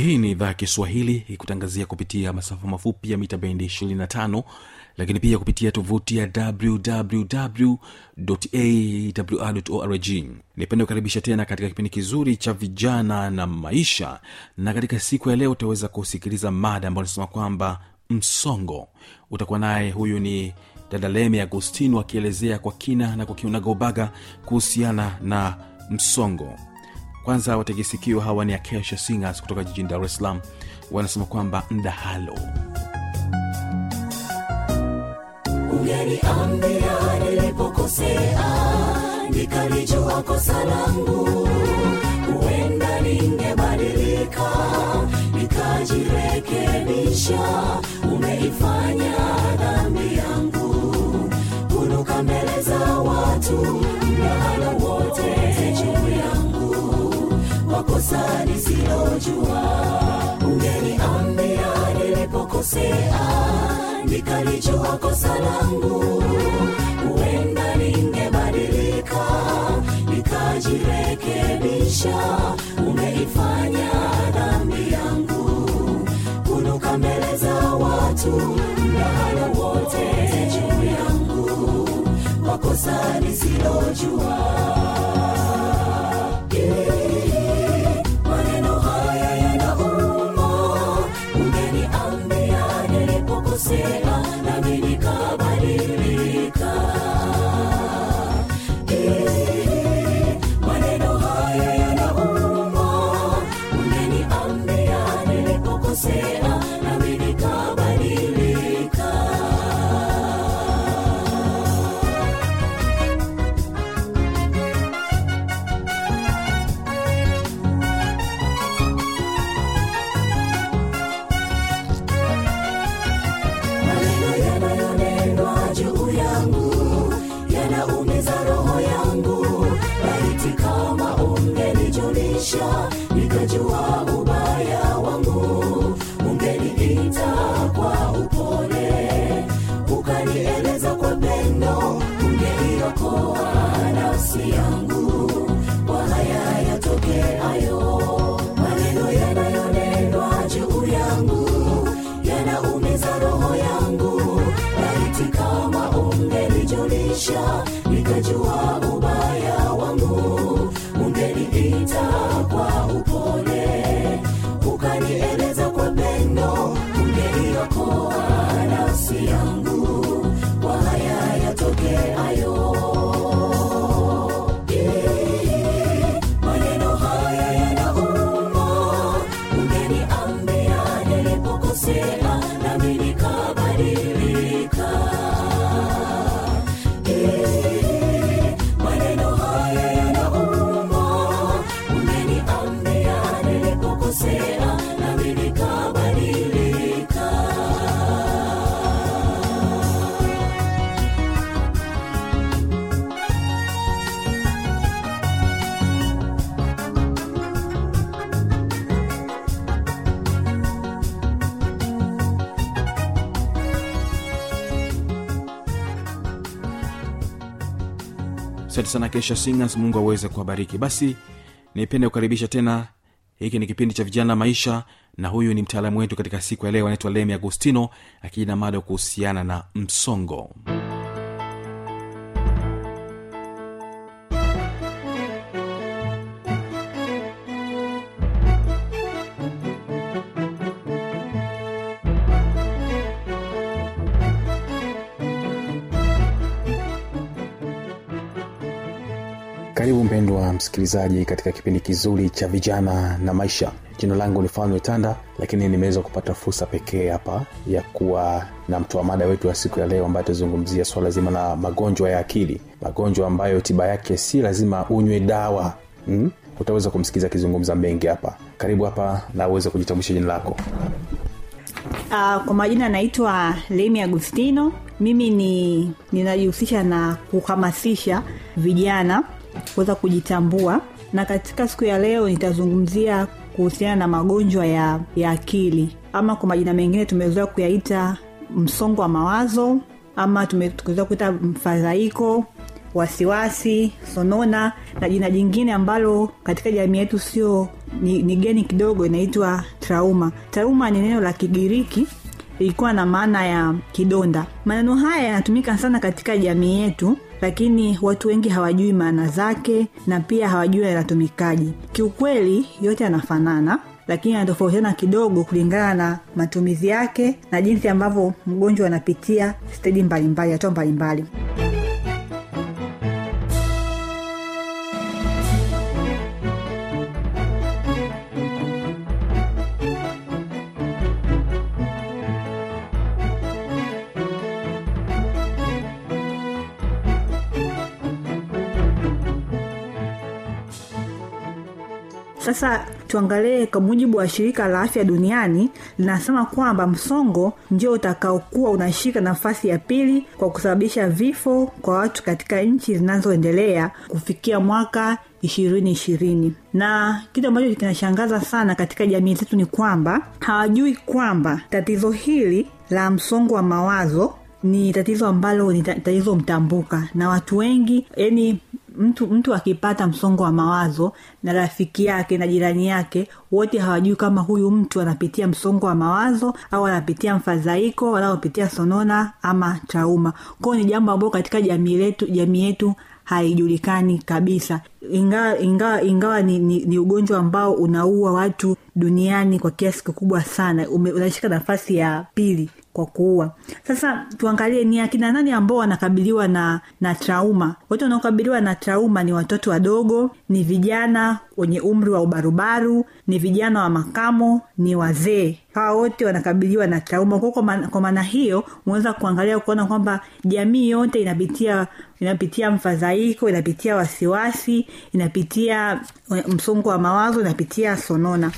hii ni idhaa ya kiswahili ikutangazia kupitia masafa mafupi ya mita bendi 25 lakini pia kupitia tovuti ya wwwawrorg nipende kukaribisha tena katika kipindi kizuri cha vijana na maisha na katika siku ya leo utaweza kusikiliza mada ambayo nasema kwamba msongo. Utakuwa naye huyu ni dada leme agustino akielezea kwa kina na kwa kiunagaubaga kuhusiana na msongo kwanza wategesikio hawa ni akesha singers kutoka jijini dar es salaam. Wanasema kwamba mdahalo. Ungeniambia nilipokosea nikalijua kosa langu. Huenda ningebadilika nikajirekebisha. Umeifanya wakosa nisilojua ungeniambia nilipokosea nikalijua kosa langu. Huenda ningebadilika nikajirekebisha umeifanya dhambi yangu. Kunuka mbele za watu mdahalo wote juu yangu. Wakosa nisilojua nilipokosea nami asante sana kesha singers. Mungu aweze kuwabariki. Basi nipende kukaribisha tena. Hiki ni kipindi cha vijana maisha na huyu ni mtaalamu wetu katika siku ya leo anaitwa lemi agustino akiina mada kuhusiana na msongo. karibu msikilizaji katika kipindi kizuri cha vijana na maisha. Jina langu ni falme tanda lakini nimeweza kupata fursa pekee hapa ya kuwa na mtoa mada wetu wa siku ya leo ambaye atazungumzia swala zima la magonjwa ya akili. Magonjwa ambayo tiba yake si lazima unywe dawa. Hmm? utaweza kumsikiliza akizungumza mengi hapa. Karibu hapa na uweze kujitambulisha jina lako. Uh, kwa majina naitwa Lemi Agustino. Mimi ni ninajihusisha na kuhamasisha vijana kuweza kujitambua, na katika siku ya leo nitazungumzia kuhusiana na magonjwa ya, ya akili. Ama kwa majina mengine tumezoea kuyaita msongo wa mawazo ama tumezoea kuita mfadhaiko wasiwasi sonona na jina jingine ambalo katika jamii yetu sio ni, ni geni kidogo inaitwa trauma. Trauma ni neno la kigiriki ilikuwa na maana ya kidonda. Maneno haya yanatumika sana katika jamii yetu lakini watu wengi hawajui maana zake na pia hawajui yanatumikaji kiukweli yote yanafanana lakini yanatofautiana kidogo kulingana na matumizi yake na jinsi ambavyo mgonjwa anapitia stedi mbalimbali hatua mbalimbali sasa tuangalie kwa mujibu wa shirika la afya duniani linasema kwamba msongo ndio utakaokuwa unashika nafasi ya pili kwa kusababisha vifo kwa watu katika nchi zinazoendelea kufikia mwaka ishirini ishirini. Na kitu ambacho kinashangaza sana katika jamii zetu ni kwamba hawajui kwamba tatizo hili la msongo wa mawazo ni tatizo ambalo ni tatizo mtambuka. Na watu wengi yani mtu mtu akipata msongo wa mawazo na rafiki yake na jirani yake wote hawajui kama huyu mtu anapitia msongo wa mawazo au anapitia mfadhaiko wanaopitia sonona ama trauma. Kwao ni jambo ambalo katika jamii letu jamii yetu haijulikani kabisa. Ingawa ingawa, ingawa ni, ni, ni ugonjwa ambao unaua watu duniani kwa kiasi kikubwa sana. Unashika nafasi ya pili kwa kuua. Sasa tuangalie ni akina nani ambao wanakabiliwa na na trauma. Wote wanaokabiliwa na trauma ni watoto wadogo ni vijana wenye umri wa ubarubaru ni vijana wa makamo ni wazee. Hawa wote wanakabiliwa na trauma. Kwa maana hiyo unaweza kuangalia kuona kwamba jamii yote inapitia inapitia mfadhaiko inapitia wasiwasi inapitia msongo wa mawazo inapitia sonona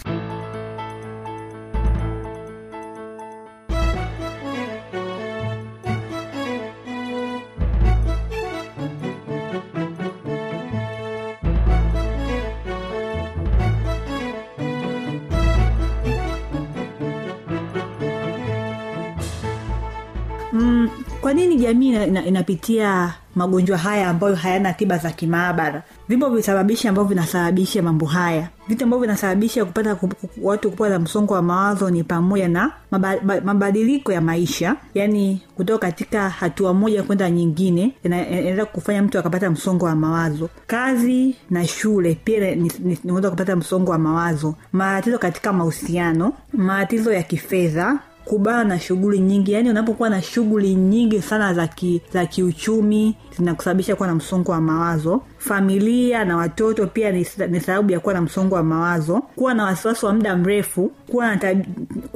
kwa nini jamii ina, ina, inapitia magonjwa haya ambayo hayana tiba za kimaabara? Vipo visababishi ambavyo vinasababisha mambo haya. Vitu ambavyo vinasababisha kupata watu kupata msongo wa mawazo ni pamoja na mabadiliko ya maisha. Yaani kutoka katika hatua moja kwenda nyingine inaweza kufanya mtu akapata msongo wa mawazo. Kazi na shule pia inaweza kupata msongo wa mawazo. Matatizo katika mahusiano matatizo ya kifedha kubana na shughuli nyingi. Yaani unapokuwa na shughuli nyingi sana za za kiuchumi zinakusababisha kuwa na msongo wa mawazo. Familia na watoto pia ni, sababu ya kuwa na msongo wa mawazo. Kuwa na wasiwasi wa muda mrefu. Kuwa na, tab,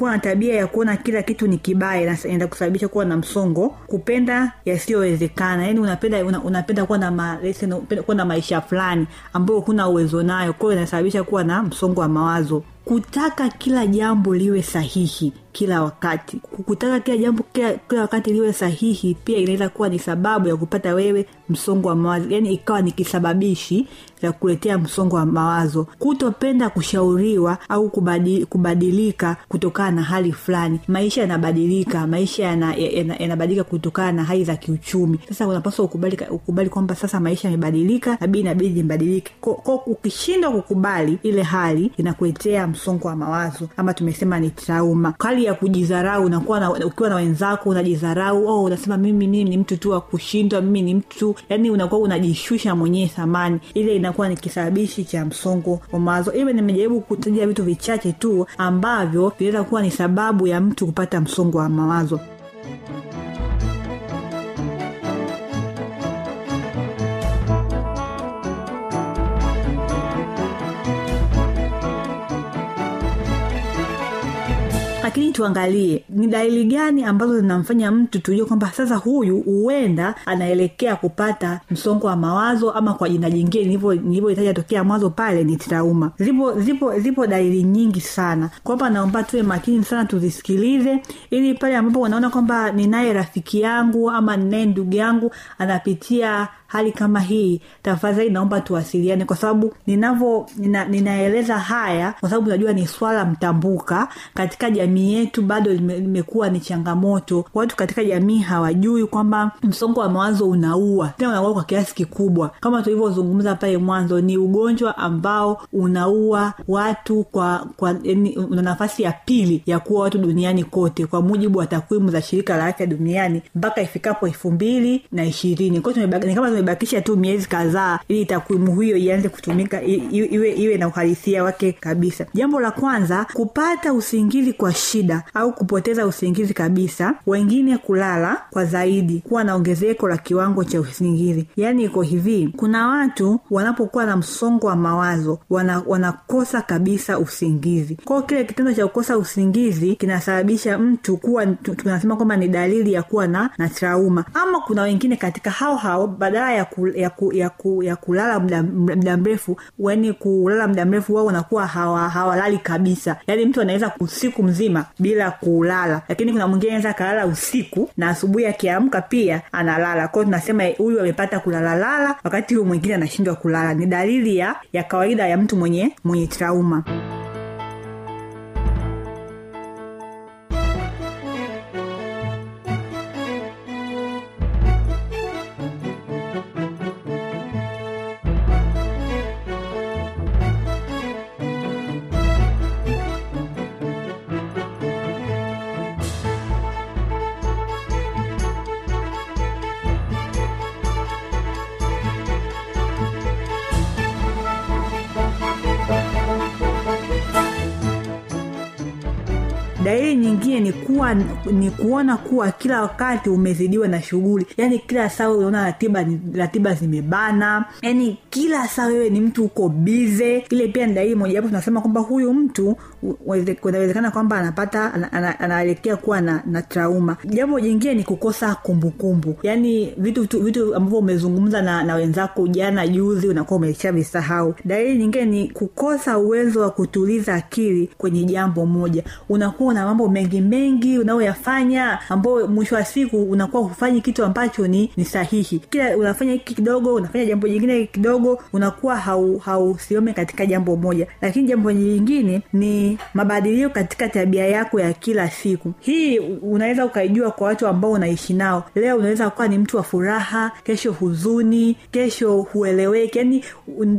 na tabia ya kuona kila kitu ni kibaya inaenda kusababisha kuwa na msongo. Kupenda yasiyowezekana. Yaani unapenda una, unapenda kuwa na, ma, kuwa na maisha fulani ambayo huna uwezo nayo. Kwao inasababisha kuwa na msongo wa mawazo. Kutaka kila jambo liwe sahihi kila wakati. Kutaka kila jambo kila, kila wakati liwe sahihi pia inaweza kuwa ni sababu ya kupata wewe msongo wa mawazo yani ikawa ni kisababishi cha kuletea msongo wa mawazo. Kutopenda kushauriwa au kubadilika, kubadilika kutokana na hali fulani. Maisha yanabadilika maisha yanabadilika yana, yana kutokana na hali za kiuchumi. Sasa unapaswa ukubali, ukubali kwamba sasa maisha yamebadilika nabii inabidi nibadilike ukishindwa kukubali ile hali inakuletea msongo wa mawazo. Ama tumesema ni trauma. Hali ya kujidharau unakuwa na, ukiwa na wenzako unajidharau oh, unasema mimi mimi ni mtu tu wa kushindwa mimi ni mtu yani unakuwa unajishusha mwenyewe thamani. Ile inakuwa ni kisababishi cha msongo wa mawazo. Hivyo nimejaribu kutaja vitu vichache tu ambavyo vinaweza kuwa ni sababu ya mtu kupata msongo wa mawazo tuangalie ni dalili gani ambazo zinamfanya mtu tujue kwamba sasa huyu huenda anaelekea kupata msongo wa mawazo ama kwa jina jingine nilivyo- nilivyoitaja tokea mwanzo pale ni trauma. Zipo zipo zipo dalili nyingi sana. Kwamba naomba tuwe makini sana tuzisikilize ili pale ambapo unaona kwamba ninaye rafiki yangu ama ninaye ndugu yangu anapitia hali kama hii tafadhali naomba tuwasiliane kwa sababu ninavyo nina, ninaeleza haya kwa sababu najua ni swala mtambuka. Katika jamii yetu bado lime- limekuwa ni changamoto. Watu katika jamii hawajui kwamba msongo wa mawazo unaua. Tena unaua kwa kiasi kikubwa. Kama tulivyozungumza pale mwanzo ni ugonjwa ambao unaua watu kwa, kwa una nafasi ya pili ya kuwa watu duniani kote. Kwa mujibu wa takwimu za shirika la afya duniani mpaka ifikapo elfu mbili na ishirini. Kwao ni kama tumebakisha tu miezi kadhaa ili takwimu hiyo ianze kutumika i- iwe, iwe na uhalisia wake kabisa. Jambo la kwanza kupata usingizi kwa shida au kupoteza usingizi kabisa wengine kulala kwa zaidi kuwa na ongezeko la kiwango cha usingizi. Yaani iko hivi kuna watu wanapokuwa na msongo wa mawazo wana, wanakosa kabisa usingizi. Kwao kile kitendo cha kukosa usingizi kinasababisha mtu kuwa tunasema kwamba ni dalili ya kuwa na, na trauma. Ama kuna wengine katika hao hao badala ya, ku, ya, ku, ya, ku, ya kulala muda mrefu yani kulala muda mrefu wao wanakuwa hawa- hawalali kabisa. Yaani mtu anaweza usiku mzima bila kulala. Lakini kuna mwingine anaweza akalala usiku na asubuhi akiamka pia analala. Kwao tunasema huyu amepata kulalalala wakati huyu mwingine anashindwa kulala. Ni dalili ya, ya kawaida ya mtu mwenye mwenye trauma nyingine ni kuona kuwa kila wakati umezidiwa na shughuli. Yani kila saa unaona ratiba ratiba zimebana. Yani kila saa wewe ni mtu uko bize ile pia ni mojawapo tunasema kwamba huyu mtu kunawezekana kwamba anapata ana- ana- kuwa na, na trauma. Jambo jingine ni kukosa kumbukumbu. Yaani vitu tu- vitu ambavyo umezungumza na, na wenzako jana juzi unakuwa umeshavisahau dalili nyingine ni kukosa uwezo wa kutuliza akili kwenye jambo moja. Unakuwa na mambo mengi mengi unaoyafanya ambao mwisho wa siku unakuwa hufanyi kitu ambacho ni, ni sahihi. Kila unafanya hiki kidogo unafanya jambo jingine kidogo unakuwa hau- katika jambo moja. Lakini jambo jingine ni mabadiliko katika tabia yako ya kila siku. Hii unaweza ukaijua kwa watu ambao unaishi nao. Leo unaweza kuwa ni mtu wa furaha kesho huzuni kesho hueleweki. Yani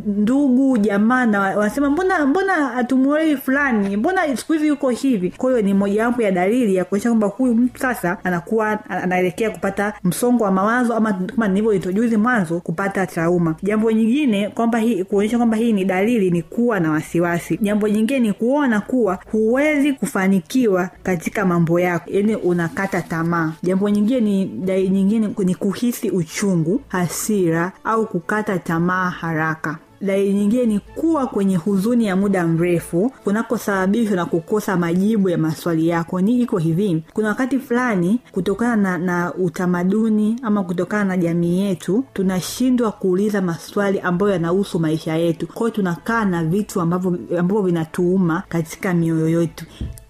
ndugu jamaa na wanasema mbona mbona hatumuelewi fulani? Mbona siku hizi yuko hivi? Kwa hiyo ni mojawapo ya dalili ya kuonyesha kwamba huyu mtu sasa anakuwa anaelekea kupata msongo wa mawazo ama kama nilivyointrojuzi mwanzo kupata trauma. Jambo nyingine kwamba hii kuonyesha kwamba hii ni dalili ni kuwa na wasiwasi. Jambo nyingine ni kuona kuwa huwezi kufanikiwa katika mambo yako. Yani unakata tamaa. Jambo nyingine ni dalili nyingine ni kuhisi uchungu hasira au kukata tamaa haraka dalili nyingine ni kuwa kwenye huzuni ya muda mrefu kunakosababishwa na kukosa majibu ya maswali yako. Ni iko hivi kuna wakati fulani kutokana na, na utamaduni ama kutokana na jamii yetu tunashindwa kuuliza maswali ambayo yanahusu maisha yetu. Kwayo tunakaa na vitu ambavyo ambavyo vinatuuma katika mioyo yetu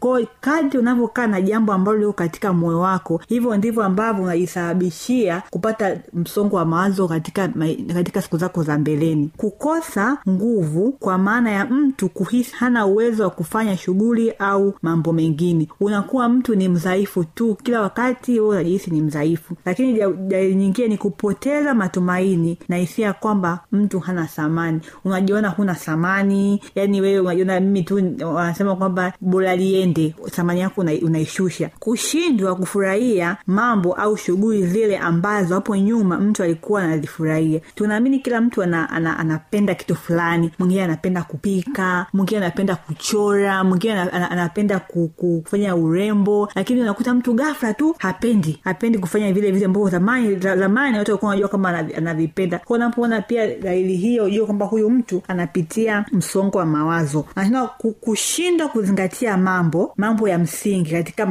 kwao kadri unavyokaa na jambo ambalo liko katika moyo wako hivyo ndivyo ambavyo unajisababishia kupata msongo wa mawazo katika, katika siku zako za mbeleni. Kukosa nguvu kwa maana ya mtu kuhisi hana uwezo wa kufanya shughuli au mambo mengine. Unakuwa mtu ni mdhaifu tu kila wakati huo unajihisi ni mdhaifu. Lakini dalili nyingine ni kupoteza matumaini na hisia kwamba mtu hana thamani. Unajiona huna thamani yani wewe unajiona mimi tu wanasema kwamba bora liende thamani yako una, unaishusha. Kushindwa kufurahia mambo au shughuli zile ambazo hapo nyuma mtu alikuwa anazifurahia. Tunaamini kila mtu ana, ana, anapenda kitu fulani. Mwingine anapenda kupika mwingine anapenda kuchora mwingine anapenda kufanya urembo. Lakini unakuta mtu gafla tu hapendi. Hapendi kufanya vile vile ambavyo zamani zamani watu walikuwa wanajua kama anavipenda. Kwa unapoona pia dalili hiyo ujue kwamba huyu mtu anapitia msongo wa mawazo. Anasema kushindwa kuzingatia mambo mambo mambo ya msingi katika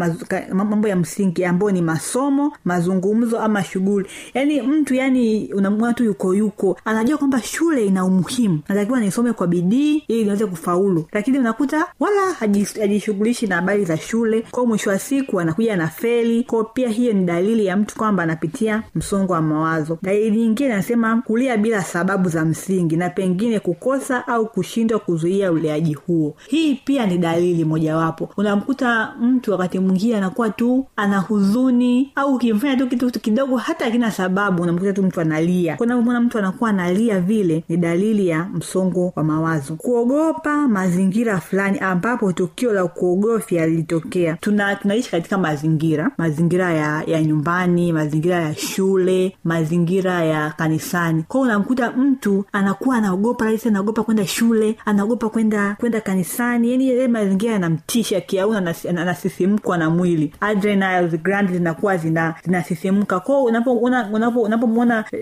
mambo ya msingi ambayo ni masomo mazungumzo ama shughuli. Yaani mtu yani unamwona yuko yuko anajua kwamba shule ina umuhimu. Natakiwa nisome kwa bidii ili niweze kufaulu. Lakini unakuta wala hajishughulishi na habari za shule. Kwao mwisho wa siku anakuja na feli. Kwao pia hiyo ni dalili ya mtu kwamba anapitia msongo wa mawazo. Dalili nyingine anasema kulia bila sababu za msingi na pengine kukosa au kushindwa kuzuia uleaji huo. Hii pia ni dalili mojawapo unamkuta mtu wakati mwingine anakuwa tu ana huzuni au ukimfanya tu kitu kidogo hata akina sababu unamkuta tu mtu analia. Unapomwona mtu anakuwa analia vile ni dalili ya msongo wa mawazo. Kuogopa mazingira fulani ambapo tukio la kuogofya lilitokea. Tuna tunaishi katika mazingira mazingira ya, ya nyumbani mazingira ya shule mazingira ya kanisani. Kwao unamkuta mtu anakuwa anaogopa rahisi anaogopa kwenda shule anaogopa kwenda kwenda kanisani. Yani yale mazingira yanamtisha kiauna anas- anasisimkwa na mwili. Adrenals gland zinakuwa zina zinasisimka. Kwao unapomwona unapo, unapo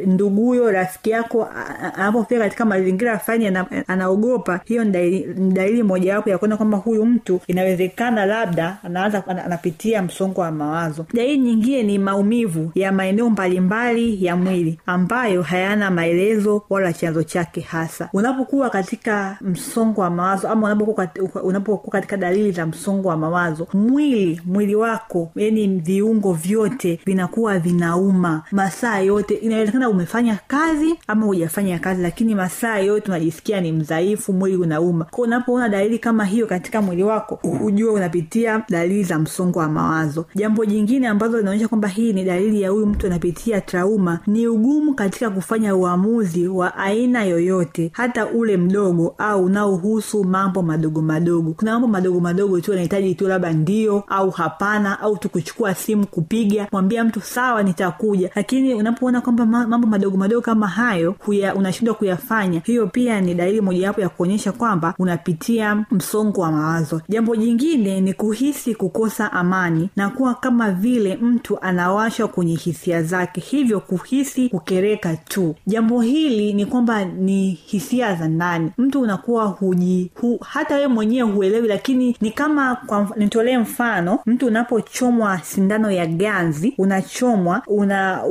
nduguyo rafiki yako anapofika katika mazingira fani anaogopa hiyo ni dalili- mojawapo ya kuona kwamba huyu mtu inawezekana labda anaanza anapitia msongo wa mawazo. Dalili nyingine ni maumivu ya maeneo mbalimbali ya mwili ambayo hayana maelezo wala chanzo chake hasa. Unapokuwa katika msongo wa mawazo ama unapokuwa kat- unapokuwa katika dalili za msongo wa mawazo. Mwili mwili wako yani viungo vyote vinakuwa vinauma. Masaa yote inawezekana umefanya kazi ama hujafanya kazi lakini masaa yote unajisikia ni mdhaifu mwili unauma. Ko unapoona dalili kama hiyo katika mwili wako ujue unapitia dalili za msongo wa mawazo. Jambo jingine ambazo linaonyesha kwamba hii ni dalili ya huyu mtu anapitia trauma ni ugumu katika kufanya uamuzi wa aina yoyote hata ule mdogo au unaohusu mambo madogo madogo. Kuna mambo madogo madogo tu anahitaji tu labda ndio au hapana au tu kuchukua simu kupiga mwambia mtu sawa nitakuja. Lakini unapoona kwamba mambo madogo madogo kama hayo unashindwa kuyafanya. Hiyo pia ni dalili mojawapo ya kuonyesha kwamba unapitia msongo wa mawazo. Jambo jingine ni kuhisi kukosa amani na kuwa kama vile mtu anawashwa kwenye hisia zake hivyo kuhisi kukereka tu. Jambo hili ni kwamba ni hisia za ndani. Mtu unakuwa huji hu, hata wewe mwenyewe huelewi lakini ni kama kwa nitolee mfano. Mtu unapochomwa sindano ya ganzi unachomwa una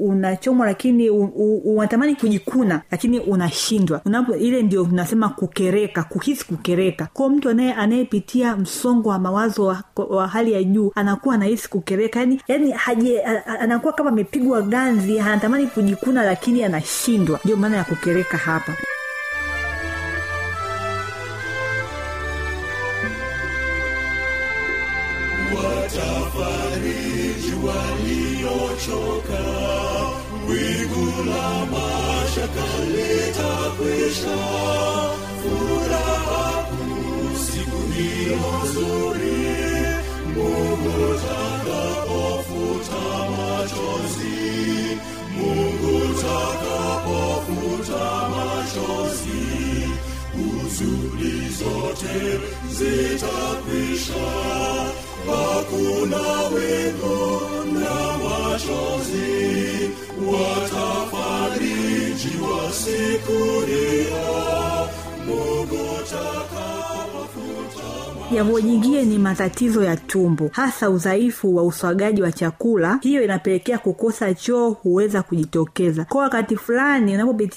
unachomwa lakini unatamani kujikuna lakini unashindwa. Unapo ile ndio tunasema kukereka kuhisi kukereka. Kwao mtu anaye anayepitia msongo wa mawazo wa, wa hali ya juu anakuwa anahisi kukereka. Yani, yani haje anakuwa kama amepigwa ganzi anatamani kujikuna lakini anashindwa. Ndio maana ya kukereka hapa waliochoka wingu la mashaka litakwisha furaha kuu siku hiyo nzuri mungu takapofuta machozi mungu takapofuta machozi huzuni zote zitakwisha hakuna wingu na machozi watafarijiwa siku hiyo. Mungu takapofuta jambo jingine ni matatizo ya tumbo hasa udhaifu wa uswagaji wa chakula. Hiyo inapelekea kukosa choo huweza kujitokeza. Kwa wakati fulani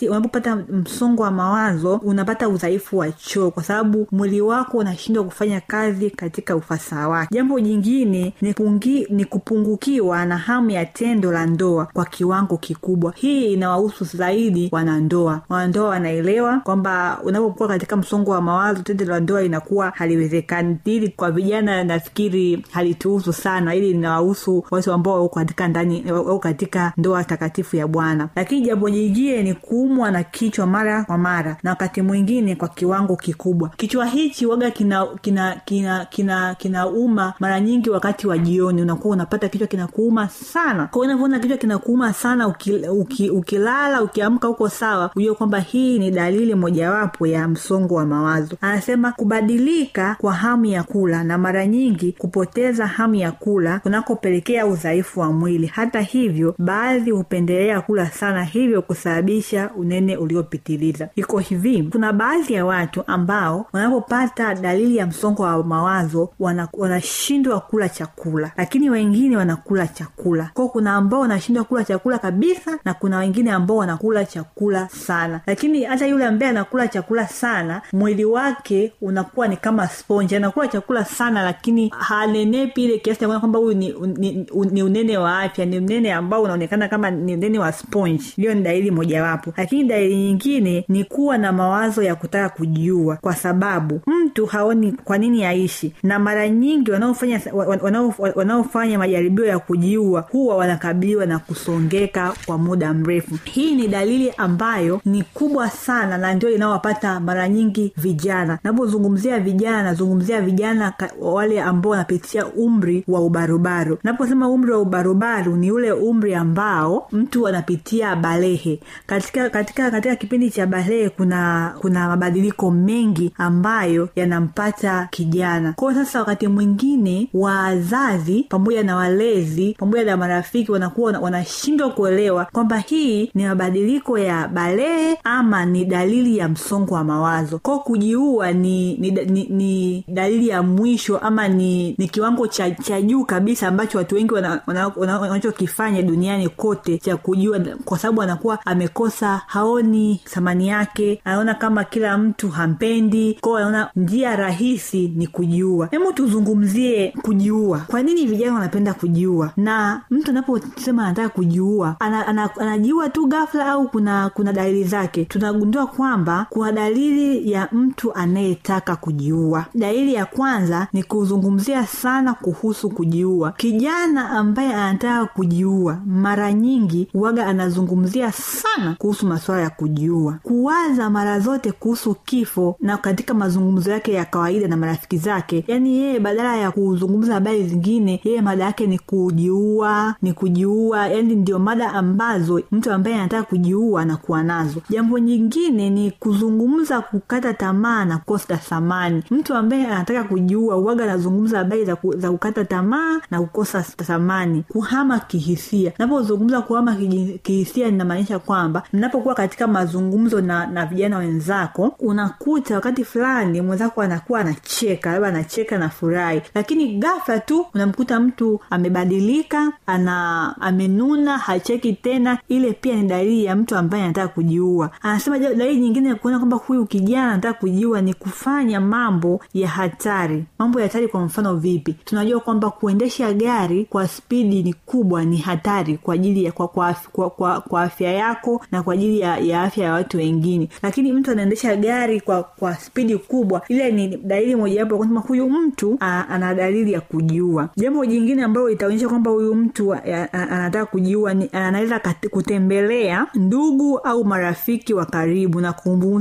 unapopata msongo wa mawazo unapata udhaifu wa choo kwa sababu mwili wako unashindwa kufanya kazi katika ufasaha wake. Jambo jingine ni, pungi, ni kupungukiwa na hamu ya tendo la ndoa kwa kiwango kikubwa. Hii inawahusu zaidi wanandoa. Wanandoa wanaelewa kwamba unapokuwa katika msongo wa mawazo tendo la ndoa inakuwa haliwezekani hili kwa vijana nafikiri halituhusu sana. Ili linawahusu watu ambao wako katika ndani au katika ndoa takatifu ya bwana. Lakini jambo jingine ni kuumwa na kichwa mara kwa mara na wakati mwingine kwa kiwango kikubwa. Kichwa hichi waga kina kina kina kina kinauma mara nyingi wakati wa jioni. Unakuwa unapata kichwa kinakuuma sana. Kwa hiyo unavyoona kichwa kinakuuma sana uki, uki, ukilala ukiamka huko sawa ujue kwamba hii ni dalili mojawapo ya msongo wa mawazo. Anasema kubadilika kwa hamu ya kula na mara nyingi kupoteza hamu ya kula kunakopelekea udhaifu wa mwili. Hata hivyo baadhi hupendelea kula sana hivyo kusababisha unene uliopitiliza. Iko hivi kuna baadhi ya watu ambao wanapopata dalili ya msongo wa mawazo wana- wanashindwa kula chakula. Lakini wengine wanakula chakula. Kwao kuna ambao wanashindwa kula chakula kabisa na kuna wengine ambao wanakula chakula sana. Lakini hata yule ambaye anakula chakula sana mwili wake unakuwa ni kama sponge anakula chakula sana lakini hanenepi ile kiasi cha kuona kwamba huyu ni, ni, ni unene wa afya ni unene ambao unaonekana kama ni unene wa sponge. Hiyo ni dalili mojawapo. Lakini dalili nyingine ni kuwa na mawazo ya kutaka kujiua kwa sababu mtu haoni kwa nini aishi. Na mara nyingi wanaofanya wanao- wanaofanya majaribio ya kujiua huwa wanakabiliwa na kusongeka kwa muda mrefu. Hii ni dalili ambayo ni kubwa sana na ndio inayowapata mara nyingi vijana. Napozungumzia vijana nazungumzia vijana wale ambao wanapitia umri wa ubarubaru. Naposema umri wa ubarubaru ni ule umri ambao mtu anapitia balehe. Katika katika katika kipindi cha balehe kuna kuna mabadiliko mengi ambayo yanampata kijana. Kwao sasa wakati mwingine wazazi pamoja na walezi pamoja na marafiki wanakuwa wanashindwa kuelewa kwamba hii ni mabadiliko ya balehe ama ni dalili ya msongo wa mawazo. Kwao kujiua ni, ni, ni, ni dalili ya mwisho ama ni, ni kiwango cha, cha juu kabisa ambacho watu wengi wanachokifanya wana, wana, wanachokifanya duniani kote cha kujua kwa sababu anakuwa amekosa haoni thamani yake anaona kama kila mtu hampendi kwao anaona njia rahisi ni kujiua. Hebu tuzungumzie kujiua. Kwa nini vijana wanapenda kujiua? Na mtu anaposema anataka kujiua ana, ana, anajiua tu ghafla au kuna kuna dalili zake? Tunagundua kwamba kuna dalili ya mtu anayetaka kujiua. Dalili ya kwanza ni kuzungumzia sana kuhusu kujiua. Kijana ambaye anataka kujiua mara nyingi waga anazungumzia sana kuhusu masuala ya kujiua. Kuwaza mara zote kuhusu kifo na katika mazungumzo yake ya kawaida na marafiki zake. Yaani yeye badala ya kuzungumza habari zingine yeye mada yake ni kujiua ni kujiua. Yani ndio mada ambazo mtu ambaye anataka kujiua anakuwa nazo. Jambo nyingine ni kuzungumza kukata tamaa na kukosa thamani. Mtu ambaye anataka kujiua uwaga anazungumza habari za, ku, za kukata tamaa na kukosa thamani kuhama kihisia. Napozungumza kuhama kihisia ninamaanisha kwamba mnapokuwa katika mazungumzo na, na vijana wenzako unakuta wakati fulani mwenzako anakuwa anacheka labda anacheka na furahi. Lakini ghafla tu unamkuta mtu amebadilika ana amenuna hacheki tena ile pia ni dalili ya mtu ambaye anataka kujiua. Anasema dalili nyingine kuona kwamba huyu kijana anataka kujiua ni kufanya mambo ya hatari. Mambo ya hatari kwa mfano vipi? Tunajua kwamba kuendesha gari kwa spidi ni kubwa ni hatari kwa ajili ya kwa, kwa, kwa, kwa, kwa afya yako na kwa ajili ya, ya afya ya watu wengine. Lakini mtu anaendesha gari kwa kwa spidi kubwa ile ni dalili mojawapo kwamba huyu mtu a, ana dalili ya kujiua. Jambo jingine ambayo itaonyesha kwamba huyu mtu anataka kujiua ni anaweza kutembelea ndugu au marafiki wa karibu na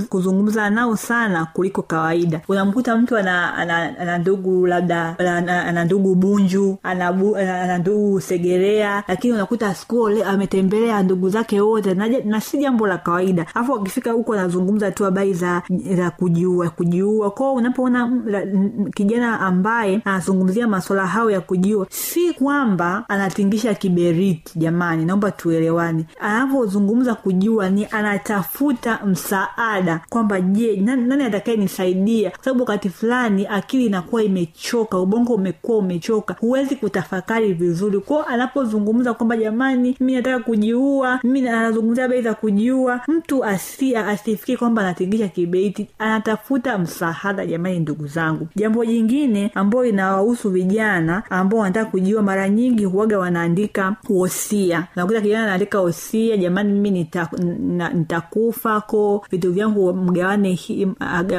kuzungumza nao sana kuliko kawaida. Unamkuta mtu ana, ana, ana ndugu labda ana, ana ndugu bunju ana, ana, ana ndugu segerea lakini unakuta siku ametembelea ndugu zake wote na, na si jambo la kawaida. Alafu akifika huko anazungumza tu habari za za kujiua kujiua. Kwao unapoona kijana ambaye anazungumzia masuala hayo ya kujiua si kwamba anatingisha kiberiti jamani naomba tuelewane. Anapozungumza kujiua ni anatafuta msaada kwamba je nani atakaye nisaidia kwa sababu wakati fulani akili inakuwa imechoka ubongo umekuwa umechoka huwezi kutafakari vizuri. Kwao anapozungumza kwamba jamani mi nataka kujiua mi anazungumzia bei za kujiua. Mtu asi, asifikiri kwamba anatingisha kibeiti anatafuta msaada jamani ndugu zangu. Jambo jingine ambayo inawahusu vijana ambao wanataka kujiua mara nyingi huwaga wanaandika wosia. Nakuta kijana anaandika wosia jamani mimi nita- nitakufa ko vitu vyangu mgawane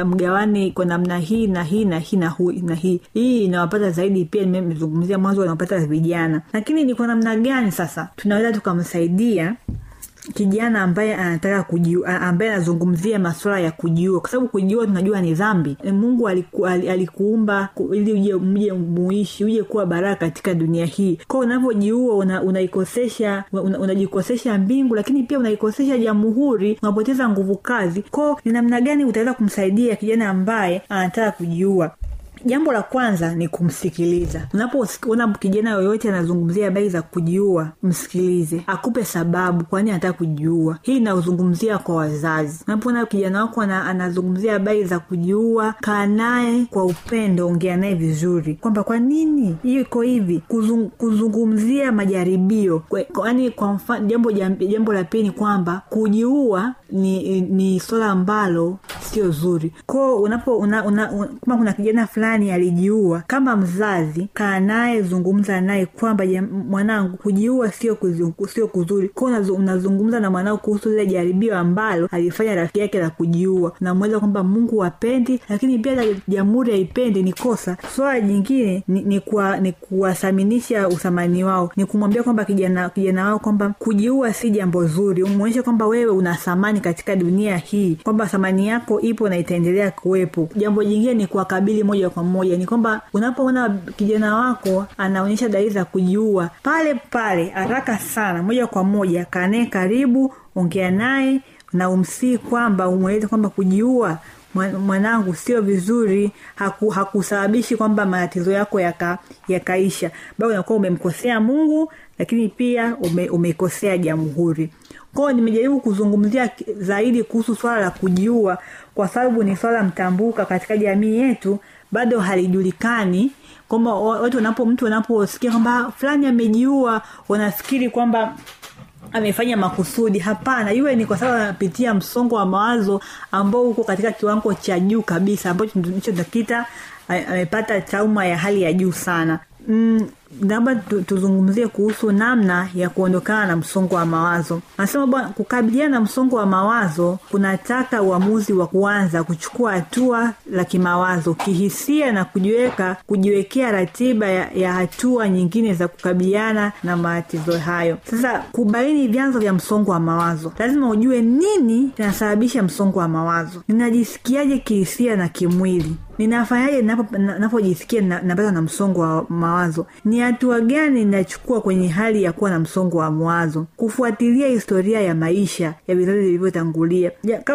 mgawane kwa namna hii na hii na hii na hui, na hii. Hii inawapata zaidi pia nimezungumzia mwanzo wanapata vijana. Lakini ni kwa namna gani sasa tunaweza tukamsaidia kijana ambaye anataka kujiua ambaye anazungumzia masuala ya kujiua. Kwa sababu kujiua tunajua ni dhambi. E, mungu aliku, alikuumba ili uje mje muishi uje kuwa baraka katika dunia hii. Kwao unavyojiua una, unaikosesha una, unajikosesha mbingu lakini pia unaikosesha jamhuri unapoteza nguvu kazi. Kwao ni namna gani utaweza kumsaidia kijana ambaye anataka kujiua jambo la kwanza ni kumsikiliza. Unapoona kijana yoyote anazungumzia habari za kujiua msikilize. Akupe sababu kwani anataka kujiua. Hii inauzungumzia kwa wazazi. Unapoona kijana wako anazungumzia habari za kujiua kaa naye kwa upendo ongea naye vizuri. Kwamba kwa nini hiyo iko hivi? Kuzung, kuzungumzia majaribio. Yaani kwa mfano jambo, jambo la pili ni kwamba kujiua ni, ni swala ambalo sio zuri. Koo unapo una, una, una, kama kuna kijana fulani alijiua kama mzazi kaa naye zungumza naye kwamba mwanangu kujiua sio sio kuzuri. Ko unazungumza na mwanao kuhusu lile jaribio ambalo alifanya rafiki yake la kujiua. Unamweleza kwamba mungu wapendi lakini pia jamhuri haipendi ni kosa. Swala jingine ni, ni, kuwa, ni uthamani wao. Ni kumwambia kwamba kijana kijana wao kwamba kujiua si jambo zuri. Umwonyeshe kwamba wewe una thamani katika dunia hii kwamba thamani yako ipo na itaendelea kuwepo. Jambo jingine ni kuwakabili moja kwa moja. Ni kwamba unapoona kijana wako anaonyesha dalili za kujiua pale pale haraka sana moja kwa moja kanee karibu ongea naye na umsii kwamba umweleze kwamba kujiua mwanangu sio vizuri. Haku, hakusababishi kwamba matatizo yako yaka, yakaisha. Bado unakuwa umemkosea mungu lakini pia ume, umeikosea jamhuri kwao nimejaribu kuzungumzia zaidi kuhusu swala la kujiua kwa sababu ni swala mtambuka katika jamii yetu bado halijulikani kwamba watu wanapo mtu wanaposikia kwamba fulani amejiua wanafikiri kwamba amefanya makusudi. Hapana iwe ni kwa sababu anapitia msongo wa mawazo ambao uko katika kiwango cha juu kabisa ambacho ndicho nakita amepata trauma ya hali ya juu sana labda mm, tuzungumzie kuhusu namna ya kuondokana na msongo wa mawazo. Anasema bwana kukabiliana na msongo wa mawazo kunataka uamuzi wa kuanza kuchukua hatua la kimawazo kihisia na kujiweka kujiwekea ratiba ya, ya hatua nyingine za kukabiliana na matatizo hayo. Sasa kubaini vyanzo vya msongo wa mawazo. Lazima ujue nini kinasababisha msongo wa mawazo. Ninajisikiaje kihisia na kimwili ninafanyaje napojisikia napata na msongo wa mawazo? Ni hatua gani ninachukua kwenye hali ya kuwa na msongo wa mawazo? Kufuatilia historia ya maisha ya vizazi vilivyotangulia.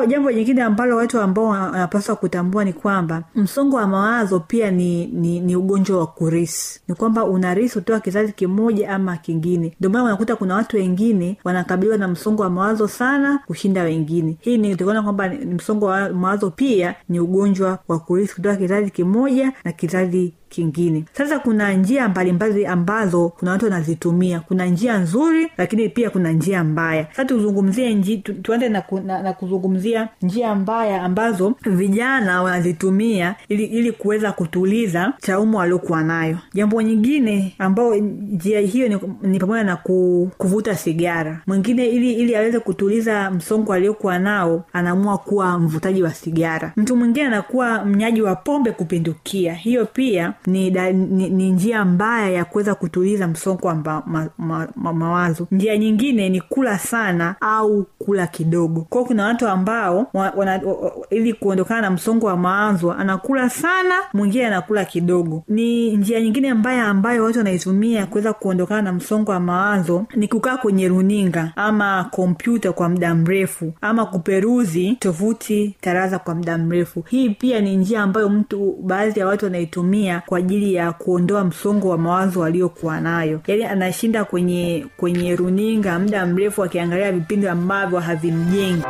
Jambo jingine ambalo watu ambao wanapaswa kutambua ni kwamba msongo wa mawazo pia ni, ni, ni ugonjwa wa kurisi ni kwamba unarisi kutoka kizazi kimoja ama kingine. Ndio unakuta kuna watu wengine wanakabiliwa na msongo wa mawazo sana kushinda wengine. Hii ni kutokana kwamba msongo wa mawazo pia ni ugonjwa wa kurisi kutoka kizazi kimoja na kizazi kingine. Sasa kuna njia mbalimbali ambazo kuna watu wanazitumia. Kuna njia nzuri lakini pia kuna njia mbaya. Sasa tuzungumzie nji, tu, tuende na, na, na kuzungumzia njia mbaya ambazo vijana wanazitumia ili, ili kuweza kutuliza traumu waliokuwa nayo. Jambo nyingine ambao njia hiyo ni, ni pamoja na ku, kuvuta sigara. Mwingine ili ili aweze kutuliza msongo aliokuwa nao anaamua kuwa mvutaji wa sigara. Mtu mwingine anakuwa mnyaji wa pombe kupindukia. Hiyo pia ni, da, ni, ni njia mbaya ya kuweza kutuliza msongo wa ma, ma, ma, ma, mawazo. Njia nyingine ni kula sana au kula kidogo. Kwao kuna watu ambao wana, wana, ili kuondokana na msongo wa mawazo anakula sana mwingine anakula kidogo. Ni njia nyingine mbaya ambayo watu wanaitumia kuweza kuondokana na msongo wa mawazo ni kukaa kwenye runinga ama kompyuta kwa muda mrefu ama kuperuzi tovuti taraza kwa muda mrefu. Hii pia ni njia ambayo mtu baadhi ya watu wanaitumia kwa ajili ya kuondoa msongo wa mawazo aliyokuwa nayo. Yaani anashinda kwenye kwenye runinga muda mrefu akiangalia vipindi ambavyo havimjengi